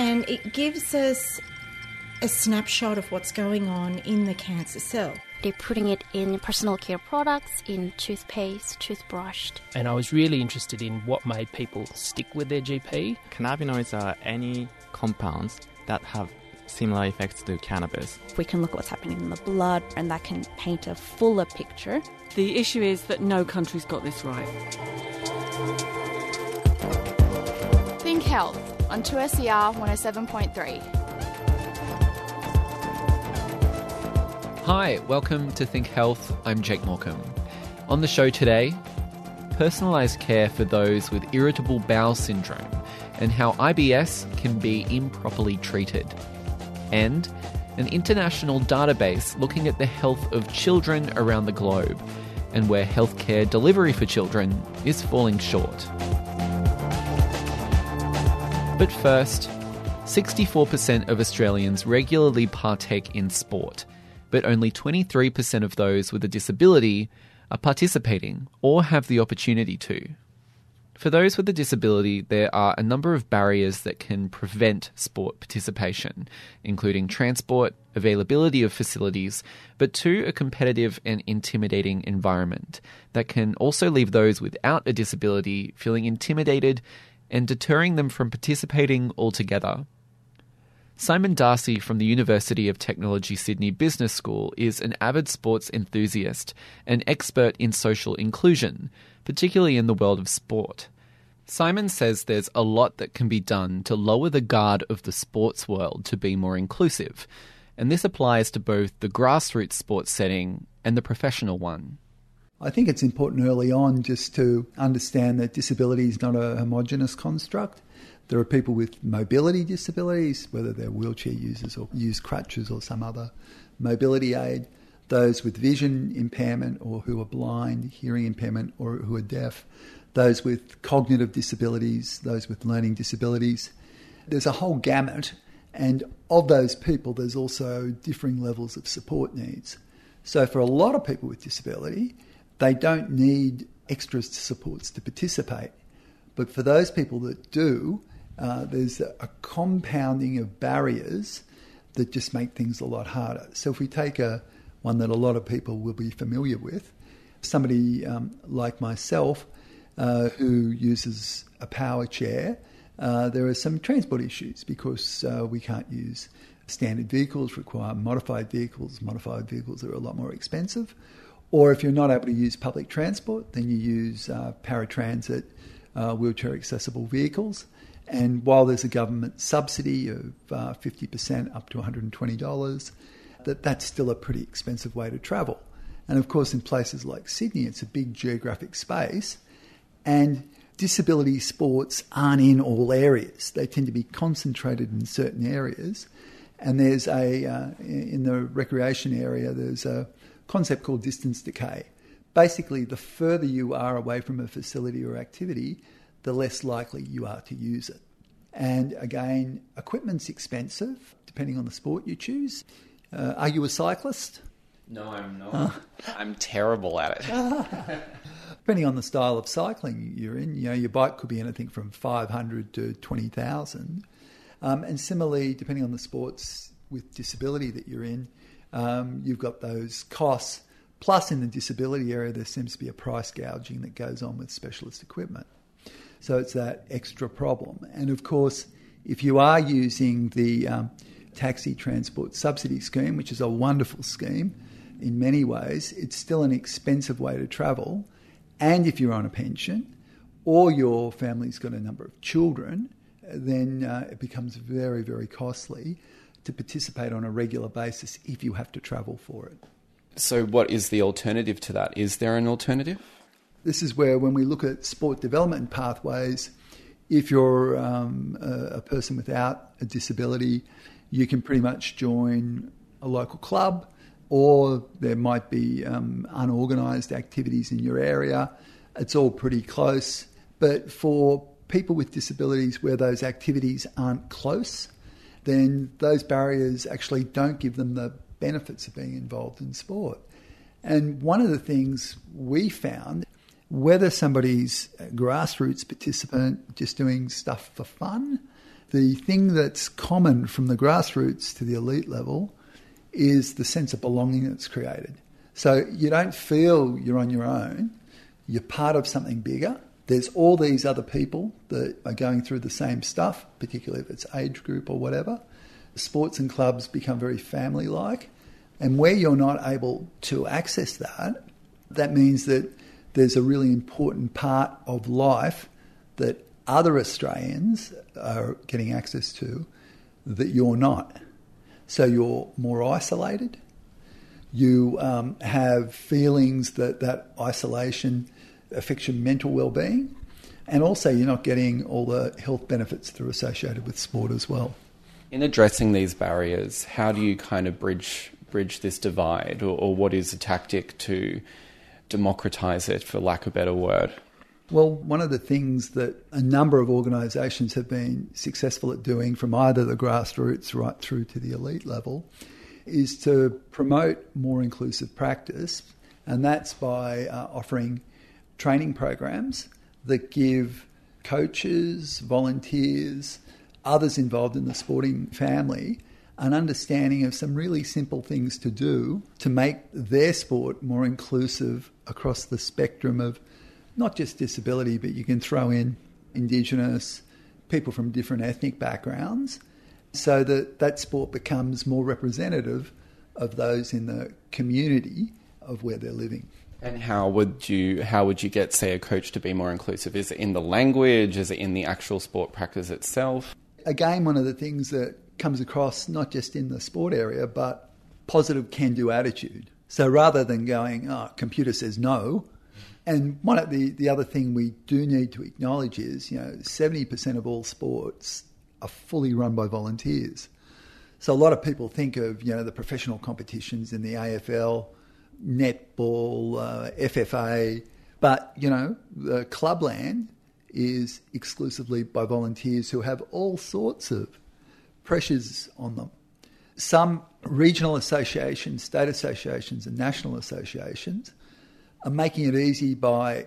and it gives us a snapshot of what's going on in the cancer cell. They're putting it in personal care products, in toothpaste, toothbrush. And I was really interested in what made people stick with their GP. Cannabinoids are any compounds that have similar effects to cannabis. We can look at what's happening in the blood, and that can paint a fuller picture. The issue is that no country's got this right. Think Health on 2SER 107.3. Hi, welcome to Think Health. I'm Jake Morecambe. On the show today, personalised care for those with irritable bowel syndrome and how IBS can be improperly treated. And an international database looking at the health of children around the globe and where healthcare delivery for children is falling short. But first, 64% of Australians regularly partake in sport, but only 23% of those with a disability are participating or have the opportunity to. For those with a disability, there are a number of barriers that can prevent sport participation, including transport, availability of facilities, but to a competitive and intimidating environment that can also leave those without a disability feeling intimidated and deterring them from participating altogether. Simon Darcy from the University of Technology Sydney Business School is an avid sports enthusiast and expert in social inclusion, particularly in the world of sport. Simon says there's a lot that can be done to lower the guard of the sports world to be more inclusive, and this applies to both the grassroots sports setting and the professional one. I think it's important early on just to understand that disability is not a homogenous construct. There are people with mobility disabilities, whether they're wheelchair users or use crutches or some other mobility aid, those with vision impairment or who are blind, hearing impairment, or who are deaf, those with cognitive disabilities, those with learning disabilities. There's a whole gamut, and of those people, there's also differing levels of support needs. So, for a lot of people with disability, they don't need extra supports to participate. But for those people that do, uh, there's a, compounding of barriers that just make things a lot harder. So if we take a one that a lot of people will be familiar with, somebody um, like myself uh, who uses a power chair, uh, there are some transport issues because uh, we can't use standard vehicles, require modified vehicles. Modified vehicles are a lot more expensive. Or if you're not able to use public transport, then you use uh, paratransit, uh, wheelchair accessible vehicles. And while there's a government subsidy of uh, 50% up to $120, that that's still a pretty expensive way to travel. And of course, in places like Sydney, it's a big geographic space, and disability sports aren't in all areas. They tend to be concentrated in certain areas. And there's a, uh, in the recreation area, there's a concept called distance decay. Basically, the further you are away from a facility or activity, the less likely you are to use it. And again, equipment's expensive depending on the sport you choose. Uh, are you a cyclist? No, I'm not. Uh, I'm terrible at it. depending on the style of cycling you're in, you know, your bike could be anything from 500 to 20,000. Um, and similarly, depending on the sports with disability that you're in, um, you've got those costs. Plus, in the disability area, there seems to be a price gouging that goes on with specialist equipment. So it's that extra problem. And of course, if you are using the um, taxi transport subsidy scheme, which is a wonderful scheme in many ways, it's still an expensive way to travel. And if you're on a pension or your family's got a number of children, then uh, it becomes very, very costly to participate on a regular basis if you have to travel for it. So, what is the alternative to that? Is there an alternative? This is where, when we look at sport development pathways, if you're um, a, a, person without a disability, you can pretty much join a local club, or there might be um, unorganised activities in your area. It's all pretty close. But for people with disabilities where those activities aren't close, then those barriers actually don't give them the benefits of being involved in sport. And one of the things we found, whether somebody's a grassroots participant just doing stuff for fun, the thing that's common from the grassroots to the elite level is the sense of belonging that's created. So you don't feel you're on your own, you're part of something bigger. There's all these other people that are going through the same stuff, particularly if it's age group or whatever. Sports and clubs become very family like. And where you're not able to access that, that means that there's a really important part of life that other Australians are getting access to that you're not. So you're more isolated. You um, have feelings that that isolation affects your mental well-being, and also you're not getting all the health benefits that are associated with sport as well. In addressing these barriers, how do you kind of bridge bridge this divide, or, or what is a tactic to democratise it, for lack of a better word? Well, one of the things that a number of organisations have been successful at doing, from either the grassroots right through to the elite level, is to promote more inclusive practice, and that's by uh, offering training programs that give coaches, volunteers, others involved in the sporting family an understanding of some really simple things to do to make their sport more inclusive across the spectrum of not just disability, but you can throw in Indigenous, people from different ethnic backgrounds, so that that sport becomes more representative of those in the community of where they're living. And how would you how would you get say a coach to be more inclusive? Is it in the language? Is it in the actual sport practice itself? Again, one of the things that comes across not just in the sport area, but positive can do attitude. So rather than going, oh, computer says no, and one of the, the other thing we do need to acknowledge is, you know, 70% of all sports are fully run by volunteers. So a lot of people think of, you know, the professional competitions in the AFL, netball, uh, FFA, but, you know, the clubland is exclusively by volunteers who have all sorts of pressures on them. Some regional associations, state associations, and national associations are making it easy by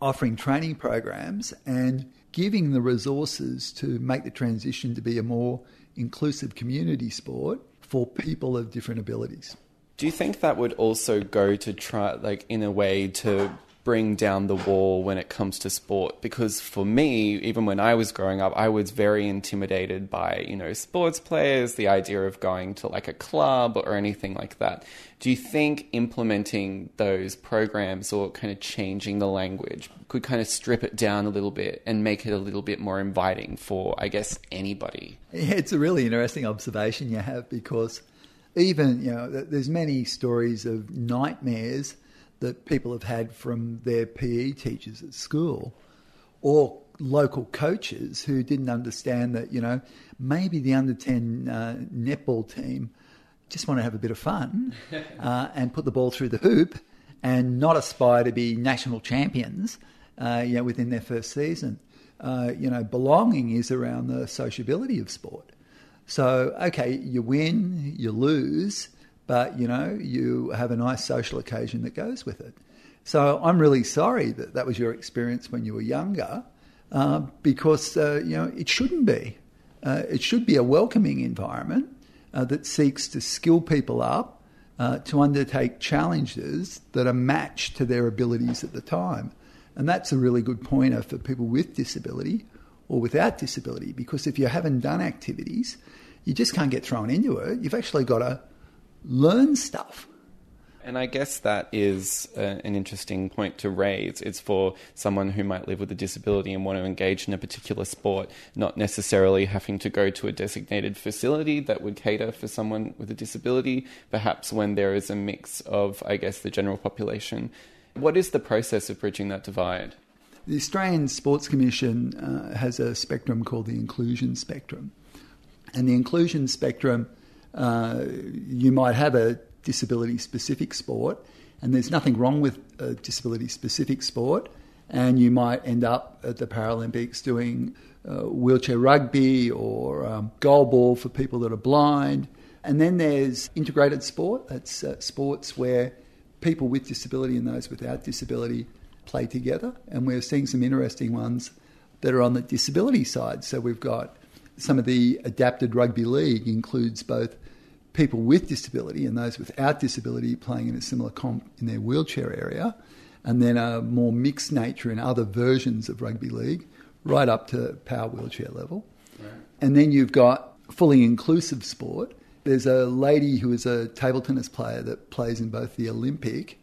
offering training programs and giving the resources to make the transition to be a more inclusive community sport for people of different abilities. Do you think that would also go to try, like, in a way, to bring down the wall when it comes to sport? Because for me even when I was growing up I was very intimidated by you know sports players the idea of going to like a club or anything like that. Do you think implementing those programs or kind of changing the language could kind of strip it down a little bit and make it a little bit more inviting for I guess anybody? Yeah, it's a really interesting observation you have because even you know there's many stories of nightmares that people have had from their PE teachers at school or local coaches who didn't understand that, you know, maybe the under 10 uh, netball team just want to have a bit of fun uh, and put the ball through the hoop and not aspire to be national champions, uh, you know, within their first season. Uh, you know, belonging is around the sociability of sport. So, okay, you win, you lose, but you know you have a nice social occasion that goes with it. So I'm really sorry that that was your experience when you were younger, uh, because uh, you know it shouldn't be. Uh, it should be a welcoming environment uh, that seeks to skill people up uh, to undertake challenges that are matched to their abilities at the time, and that's a really good pointer for people with disability or without disability. Because if you haven't done activities, you just can't get thrown into it. You've actually got to learn stuff. And I guess that is a, an interesting point to raise. It's for someone who might live with a disability and want to engage in a particular sport, not necessarily having to go to a designated facility that would cater for someone with a disability, perhaps when there is a mix of, I guess, the general population. What is the process of bridging that divide? The Australian Sports Commission uh, has a spectrum called the inclusion spectrum. And the inclusion spectrum uh, you might have a disability specific sport, and there's nothing wrong with a disability specific sport, and you might end up at the Paralympics doing uh, wheelchair rugby or um, goalball for people that are blind. And then there's integrated sport, that's uh, sports where people with disability and those without disability play together. And we're seeing some interesting ones that are on the disability side. So we've got Some of the adapted rugby league includes both people with disability and those without disability playing in a similar comp in their wheelchair area, and then a more mixed nature in other versions of rugby league, right up to power wheelchair level. Right. And then you've got fully inclusive sport. There's a lady who is a table tennis player that plays in both the Olympic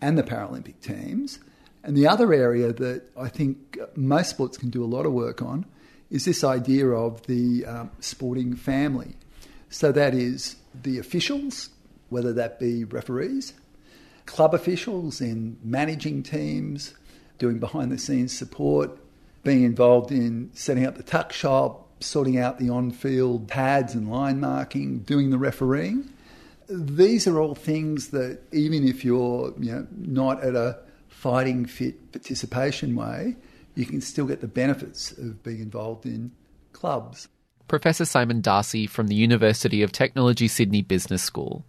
and the Paralympic teams. And the other area that I think most sports can do a lot of work on is this idea of the um, sporting family. So that is the officials, whether that be referees, club officials in managing teams, doing behind the scenes support, being involved in setting up the tuck shop, sorting out the on field pads and line marking, doing the refereeing. These are all things that, even if you're you know, not at a fighting fit participation way, you can still get the benefits of being involved in clubs. Professor Simon Darcy from the University of Technology Sydney Business School.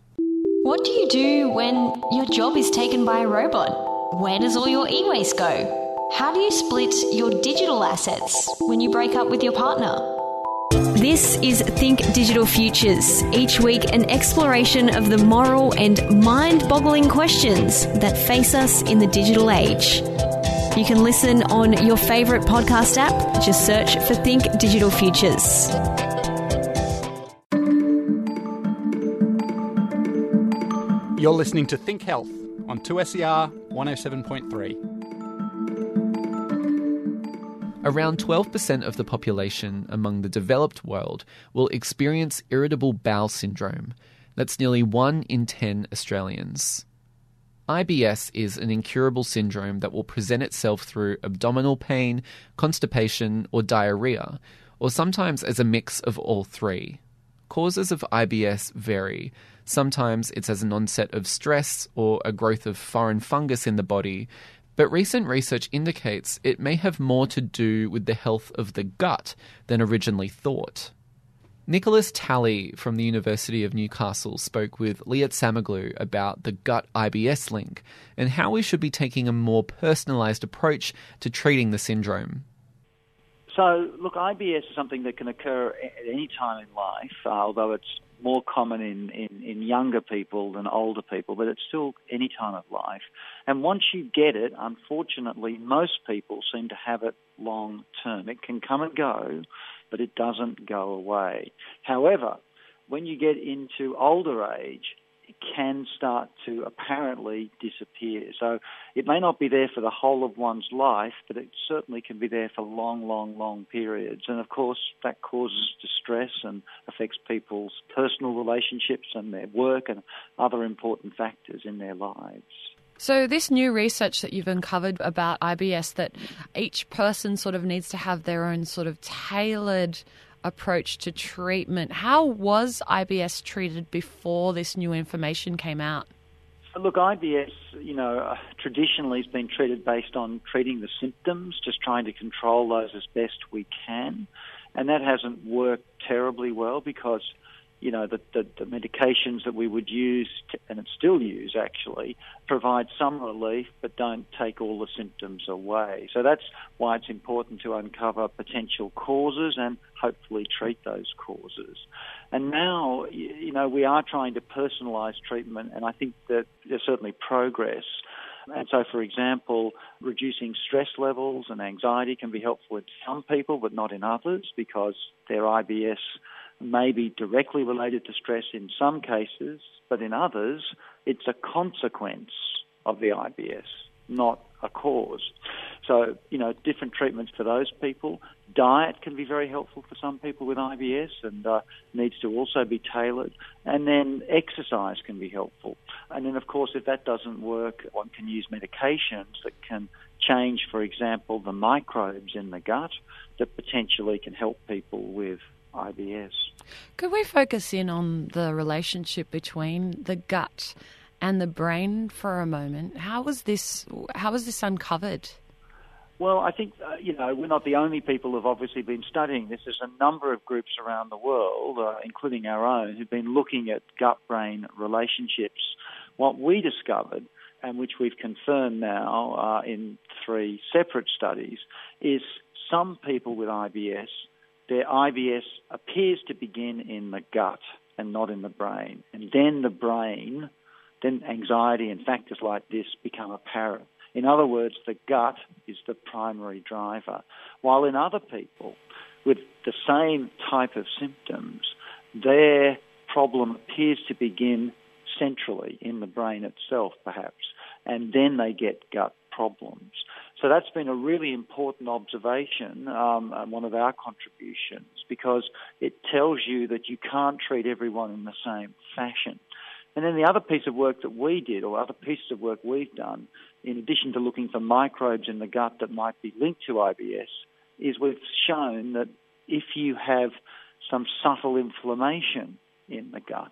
What do you do when your job is taken by a robot? Where does all your e waste go? How do you split your digital assets when you break up with your partner? This is Think Digital Futures. Each week, an exploration of the moral and mind boggling questions that face us in the digital age. You can listen on your favourite podcast app. Just search for Think Digital Futures. You're listening to Think Health on 2SER 107.3. Around 12% of the population among the developed world will experience irritable bowel syndrome. That's nearly 1 in 10 Australians. IBS is an incurable syndrome that will present itself through abdominal pain, constipation, or diarrhea, or sometimes as a mix of all three. Causes of IBS vary. Sometimes it's as an onset of stress or a growth of foreign fungus in the body, but recent research indicates it may have more to do with the health of the gut than originally thought. Nicholas Talley from the University of Newcastle spoke with Liat Samoglu about the gut IBS link and how we should be taking a more personalised approach to treating the syndrome. So, look, IBS is something that can occur at any time in life, uh, although it's more common in, in, in younger people than older people, but it's still any time of life. And once you get it, unfortunately, most people seem to have it long term. It can come and go, but it doesn't go away. However, when you get into older age, can start to apparently disappear. So it may not be there for the whole of one's life, but it certainly can be there for long, long, long periods. And of course, that causes distress and affects people's personal relationships and their work and other important factors in their lives. So, this new research that you've uncovered about IBS, that each person sort of needs to have their own sort of tailored approach to treatment. How was IBS treated before this new information came out? Look, IBS, you know, uh, traditionally has been treated based on treating the symptoms, just trying to control those as best we can. And that hasn't worked terribly well because you know, the, the, the, medications that we would use, to, and still use actually, provide some relief but don't take all the symptoms away. So that's why it's important to uncover potential causes and hopefully treat those causes. And now, you know, we are trying to personalise treatment, and I think that there's certainly progress. And so, for example, reducing stress levels and anxiety can be helpful in some people, but not in others because their IBS may be directly related to stress in some cases, but in others, it's a consequence of the IBS, not a cause. So, you know, different treatments for those people. Diet can be very helpful for some people with IBS and uh, needs to also be tailored. And then exercise can be helpful. And then, of course, if that doesn't work, one can use medications that can change, for example, the microbes in the gut that potentially can help people with IBS. Could we focus in on the relationship between the gut and the brain for a moment? How was this? How was this uncovered? Well, I think uh, you know we're not the only people who've obviously been studying this. There's a number of groups around the world, uh, including our own, who've been looking at gut-brain relationships. What we discovered, and which we've confirmed now uh, in three separate studies, is some people with IBS their IBS appears to begin in the gut and not in the brain. And then the brain, then anxiety and factors like this become apparent. In other words, the gut is the primary driver. While in other people with the same type of symptoms, their problem appears to begin centrally in the brain itself, perhaps, and then they get gut problems. So that's been a really important observation, um, and one of our contributions, because it tells you that you can't treat everyone in the same fashion. And then the other piece of work that we did, or other pieces of work we've done, in addition to looking for microbes in the gut that might be linked to IBS, is we've shown that if you have some subtle inflammation in the gut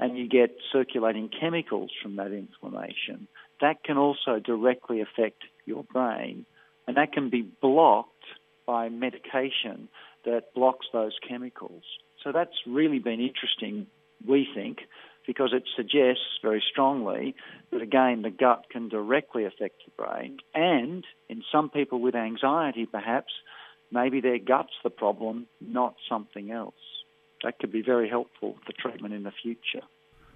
and you get circulating chemicals from that inflammation, that can also directly affect your brain, and that can be blocked by medication that blocks those chemicals. So that's really been interesting, we think, because it suggests very strongly that again the gut can directly affect the brain, and in some people with anxiety, perhaps maybe their gut's the problem, not something else. That could be very helpful for treatment in the future.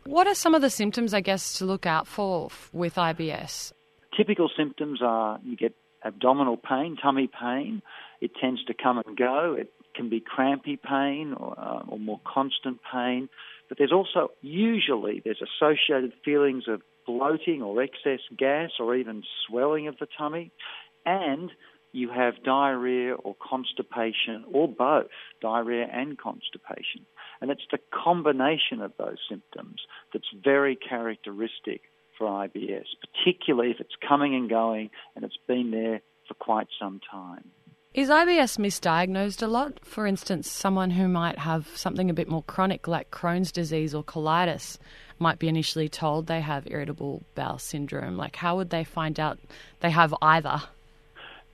What are some of the symptoms, I guess, to look out for with IBS? Typical symptoms are you get abdominal pain, tummy pain. It tends to come and go. It can be crampy pain or, uh, or more constant pain. But there's also usually there's associated feelings of bloating or excess gas or even swelling of the tummy. And you have diarrhea or constipation or both, diarrhea and constipation. And it's the combination of those symptoms that's very characteristic for IBS, particularly if it's coming and going and it's been there for quite some time. Is IBS misdiagnosed a lot? For instance, someone who might have something a bit more chronic like Crohn's disease or colitis might be initially told they have irritable bowel syndrome. Like, how would they find out they have either?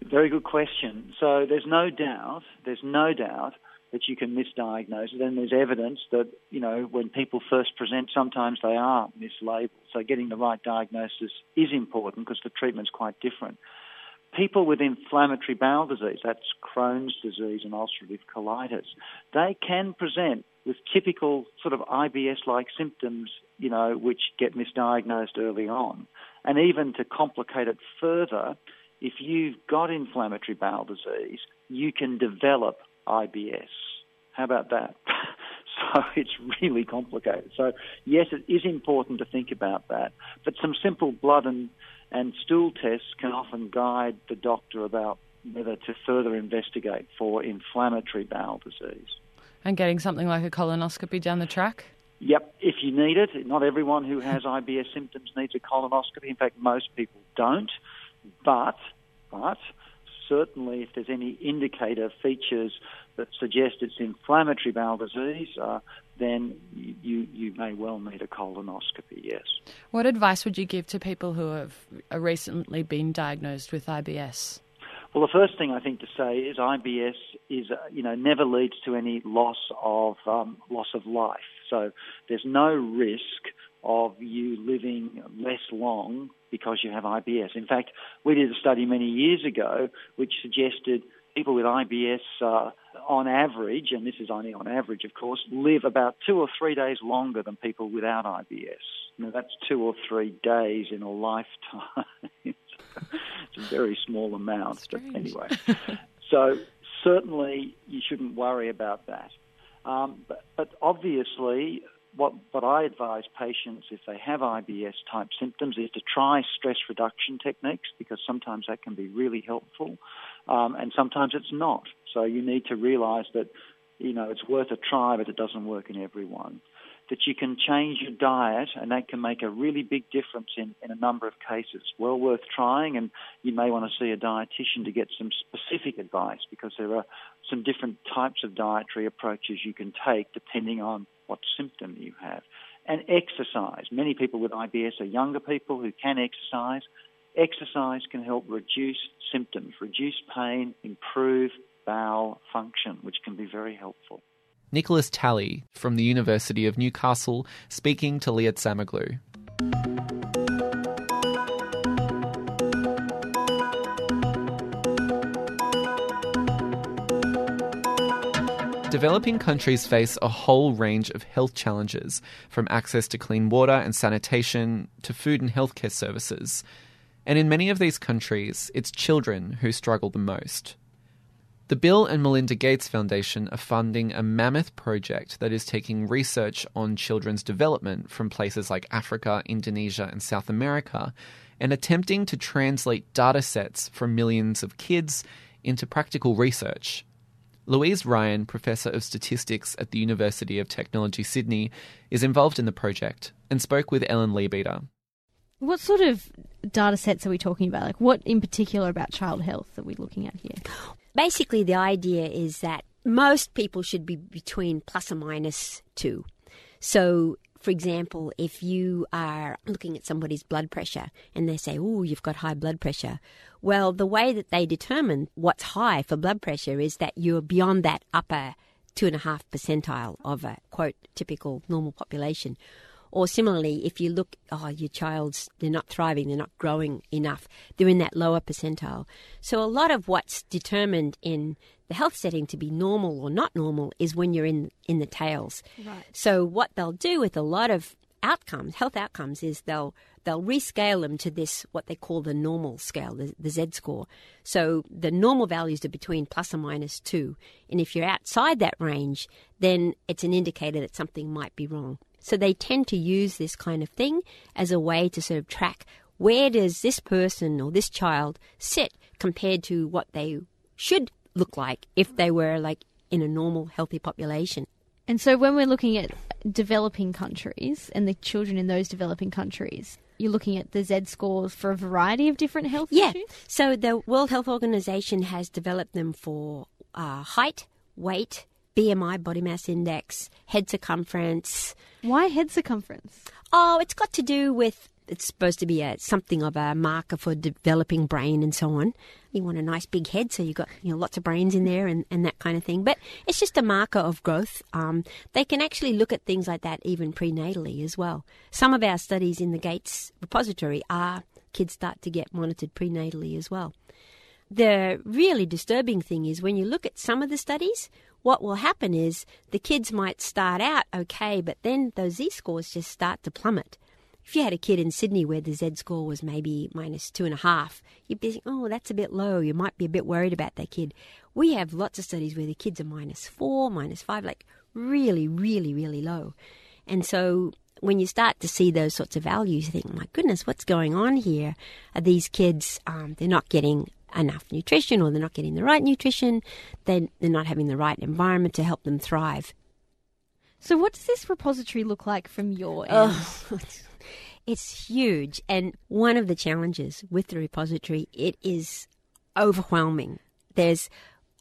Very good question. So there's no doubt, there's no doubt that you can misdiagnose it, and there's evidence that you know when people first present, sometimes they are mislabeled. So getting the right diagnosis is important because the treatment's quite different. People with inflammatory bowel disease, that's Crohn's disease and ulcerative colitis, they can present with typical sort of IBS-like symptoms, you know, which get misdiagnosed early on. And even to complicate it further, if you've got inflammatory bowel disease, you can develop IBS. How about that? so it's really complicated. So yes, it is important to think about that. But some simple blood and, and stool tests can often guide the doctor about whether to further investigate for inflammatory bowel disease. And getting something like a colonoscopy down the track? Yep, if you need it. Not everyone who has IBS symptoms needs a colonoscopy. In fact, most people don't. But, but certainly if there's any indicator features that suggest it's inflammatory bowel disease, uh, then you, you may well need a colonoscopy, yes. What advice would you give to people who have recently been diagnosed with IBS? Well, the first thing I think to say is IBS is, uh, you know, never leads to any loss of um, loss of life. So there's no risk of you living less long because you have IBS. In fact, we did a study many years ago which suggested people with IBS, uh, on average, and this is only on average, of course, live about two or three days longer than people without IBS. Now, that's two or three days in a lifetime. it's a very small amount, but anyway. so, certainly, you shouldn't worry about that. Um, but, but obviously, what, what I advise patients if they have IBS type symptoms is to try stress reduction techniques because sometimes that can be really helpful um, and sometimes it's not. So you need to realize that, you know, it's worth a try, but it doesn't work in everyone. That you can change your diet and that can make a really big difference in, in a number of cases. Well worth trying and you may want to see a dietitian to get some specific advice because there are some different types of dietary approaches you can take depending on what symptom you have. And exercise. Many people with IBS are younger people who can exercise. Exercise can help reduce symptoms, reduce pain, improve bowel function, which can be very helpful. Nicholas Talley from the University of Newcastle speaking to Liat Samoglu. Developing countries face a whole range of health challenges, from access to clean water and sanitation to food and healthcare services. And in many of these countries, it's children who struggle the most. The Bill and Melinda Gates Foundation are funding a mammoth project that is taking research on children's development from places like Africa, Indonesia, and South America and attempting to translate data sets from millions of kids into practical research. Louise Ryan, Professor of Statistics at the University of Technology Sydney, is involved in the project and spoke with Ellen Leabeater. What sort of data sets are we talking about? Like, what in particular about child health are we looking at here? Basically, the idea is that most people should be between plus or minus two. So, for example, if you are looking at somebody's blood pressure and they say, Oh, you've got high blood pressure, well, the way that they determine what's high for blood pressure is that you're beyond that upper two and a half percentile of a quote typical normal population. Or similarly, if you look, oh, your child's, they're not thriving, they're not growing enough, they're in that lower percentile. So a lot of what's determined in the health setting to be normal or not normal is when you're in, in the tails. Right. So what they'll do with a lot of outcomes, health outcomes, is they'll they'll rescale them to this what they call the normal scale, the, the Z score. So the normal values are between plus or minus two, and if you're outside that range, then it's an indicator that something might be wrong. So they tend to use this kind of thing as a way to sort of track where does this person or this child sit compared to what they should look like if they were like in a normal healthy population. And so when we're looking at developing countries and the children in those developing countries, you're looking at the Z scores for a variety of different health yeah. issues? So the World Health Organization has developed them for uh, height, weight, BMI, body mass index, head circumference. Why head circumference? Oh, it's got to do with it's supposed to be a something of a marker for developing brain and so on. You want a nice big head, so you've got you know lots of brains in there and, and that kind of thing. But it's just a marker of growth. Um, they can actually look at things like that even prenatally as well. Some of our studies in the Gates repository are kids start to get monitored prenatally as well. The really disturbing thing is when you look at some of the studies, what will happen is the kids might start out okay, but then those Z scores just start to plummet. If you had a kid in Sydney where the Z score was maybe minus two and a half, you'd be thinking, oh, that's a bit low. You might be a bit worried about that kid. We have lots of studies where the kids are minus four, minus five, like really, really, really low. And so when you start to see those sorts of values, you think, my goodness, what's going on here? Are these kids, um, they're not getting enough nutrition or they're not getting the right nutrition, then they're not having the right environment to help them thrive. So, what does this repository look like from your end? Oh, it's huge. And one of the challenges with the repository, it is overwhelming. There's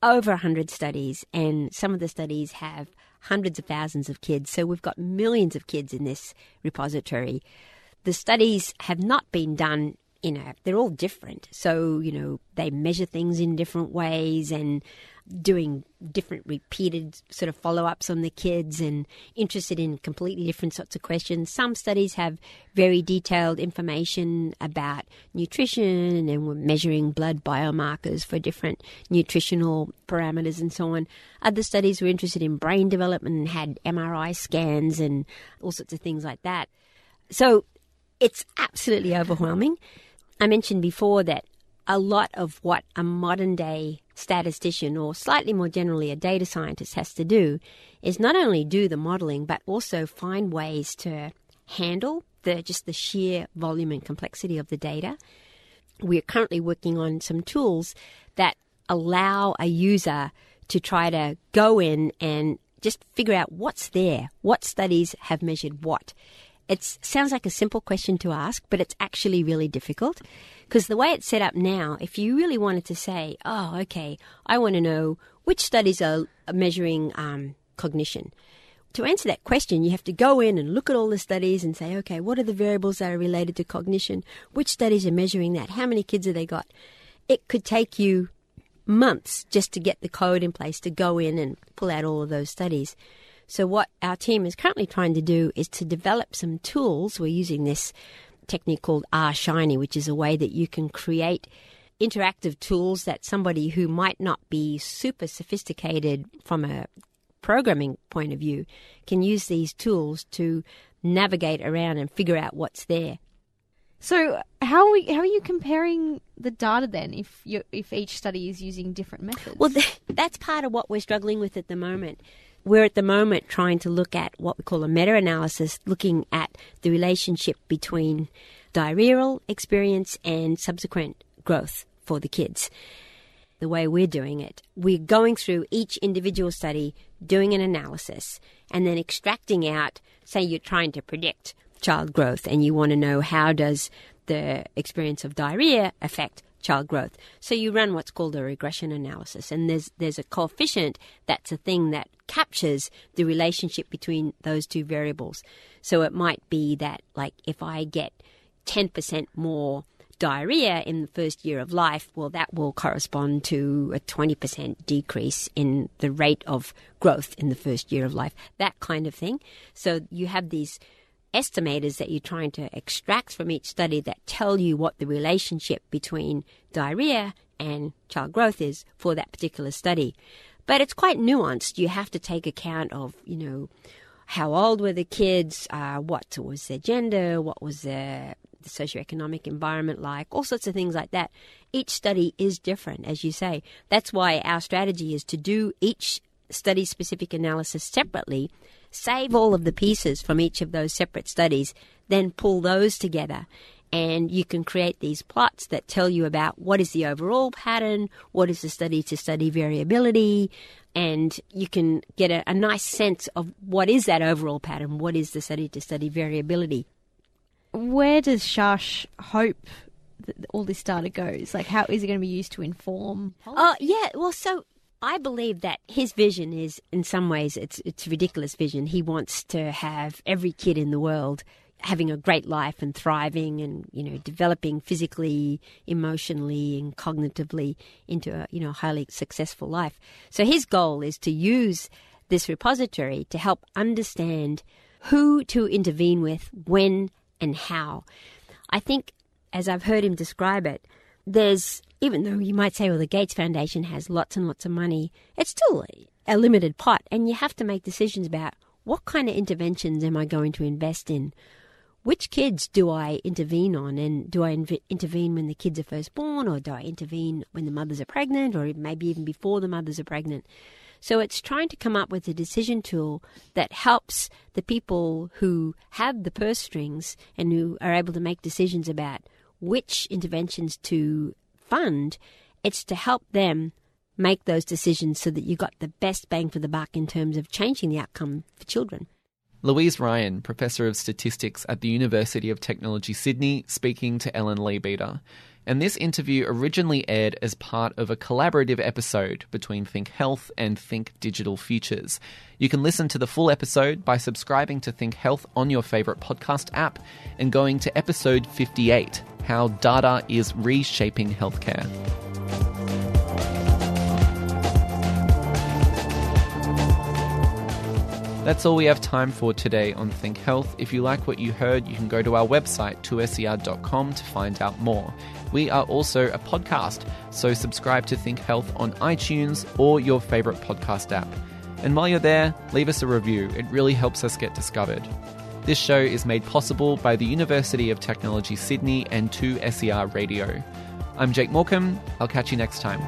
over 100 studies, and some of the studies have hundreds of thousands of kids. So we've got millions of kids in this repository. The studies have not been done in a, they're all different. So, you know, they measure things in different ways and doing different repeated sort of follow ups on the kids and interested in completely different sorts of questions. Some studies have very detailed information about nutrition and we're measuring blood biomarkers for different nutritional parameters and so on. Other studies were interested in brain development and had MRI scans and all sorts of things like that. So it's absolutely overwhelming. I mentioned before that a lot of what a modern day statistician, or slightly more generally a data scientist, has to do is not only do the modeling, but also find ways to handle the just the sheer volume and complexity of the data. We're currently working on some tools that allow a user to try to go in and just figure out what's there, what studies have measured what. It sounds like a simple question to ask, but it's actually really difficult because the way it's set up now, if you really wanted to say, oh, okay, I want to know which studies are measuring um, cognition. To answer that question, you have to go in and look at all the studies and say, okay, what are the variables that are related to cognition? Which studies are measuring that? How many kids have they got? It could take you months just to get the code in place to go in and pull out all of those studies. So, what our team is currently trying to do is to develop some tools. We're using this technique called R Shiny, which is a way that you can create interactive tools that somebody who might not be super sophisticated from a programming point of view, can use these tools to navigate around and figure out what's there. So how are we, how are you comparing the data then if you if each study is using different methods? Well, th- that's part of what we're struggling with at the moment. We're at the moment trying to look at what we call a meta analysis, looking at the relationship between diarrheal experience and subsequent growth for the kids. The way we're doing it, we're going through each individual study, doing an analysis, and then extracting out, say, you're trying to predict child growth and you want to know how does the experience of diarrhea affect child growth. So you run what's called a regression analysis and there's there's a coefficient that's a thing that captures the relationship between those two variables. So it might be that like if I get 10% more diarrhea in the first year of life, well, that will correspond to a 20% decrease in the rate of growth in the first year of life, that kind of thing. So you have these estimators that you're trying to extract from each study that tell you what the relationship between diarrhea and child growth is for that particular study. But it's quite nuanced. You have to take account of, you know, how old were the kids, uh, what was their gender, what was their the socioeconomic environment like, all sorts of things like that. Each study is different, as you say. That's why our strategy is to do each study specific analysis separately save all of the pieces from each of those separate studies, then pull those together. And you can create these plots that tell you about what is the overall pattern, what is the study to study variability, and you can get a, a nice sense of what is that overall pattern, what is the study to study variability. Where does Shash hope that all this data goes? Like, how is it going to be used to inform? Oh, uh, yeah. Well, so I believe that his vision is, in some ways, it's it's a ridiculous vision. He wants to have every kid in the world having a great life and thriving and you know developing physically, emotionally, and cognitively into a you know highly successful life. So his goal is to use this repository to help understand who to intervene with, when, and how. I think, as I've heard him describe it, there's even though you might say, well, the Gates Foundation has lots and lots of money, it's still a limited pot, and you have to make decisions about what kind of interventions am I going to invest in? Which kids do I intervene on? And do I inv- intervene when the kids are first born, or do I intervene when the mothers are pregnant, or maybe even before the mothers are pregnant? So it's trying to come up with a decision tool that helps the people who have the purse strings and who are able to make decisions about which interventions to fund, it's to help them make those decisions so that you got the best bang for the buck in terms of changing the outcome for children. Louise Ryan, Professor of Statistics at the University of Technology Sydney, speaking to Ellen Leabeater. And this interview originally aired as part of a collaborative episode between Think Health and Think Digital Futures. You can listen to the full episode by subscribing to Think Health on your favourite podcast app and going to episode 58 How Data is Reshaping Healthcare. That's all we have time for today on Think Health. If you like what you heard, you can go to our website, 2ser.com, to find out more. We are also a podcast, so subscribe to Think Health on iTunes or your favourite podcast app. And while you're there, leave us a review, it really helps us get discovered. This show is made possible by the University of Technology Sydney and 2SER Radio. I'm Jake Morecambe. I'll catch you next time.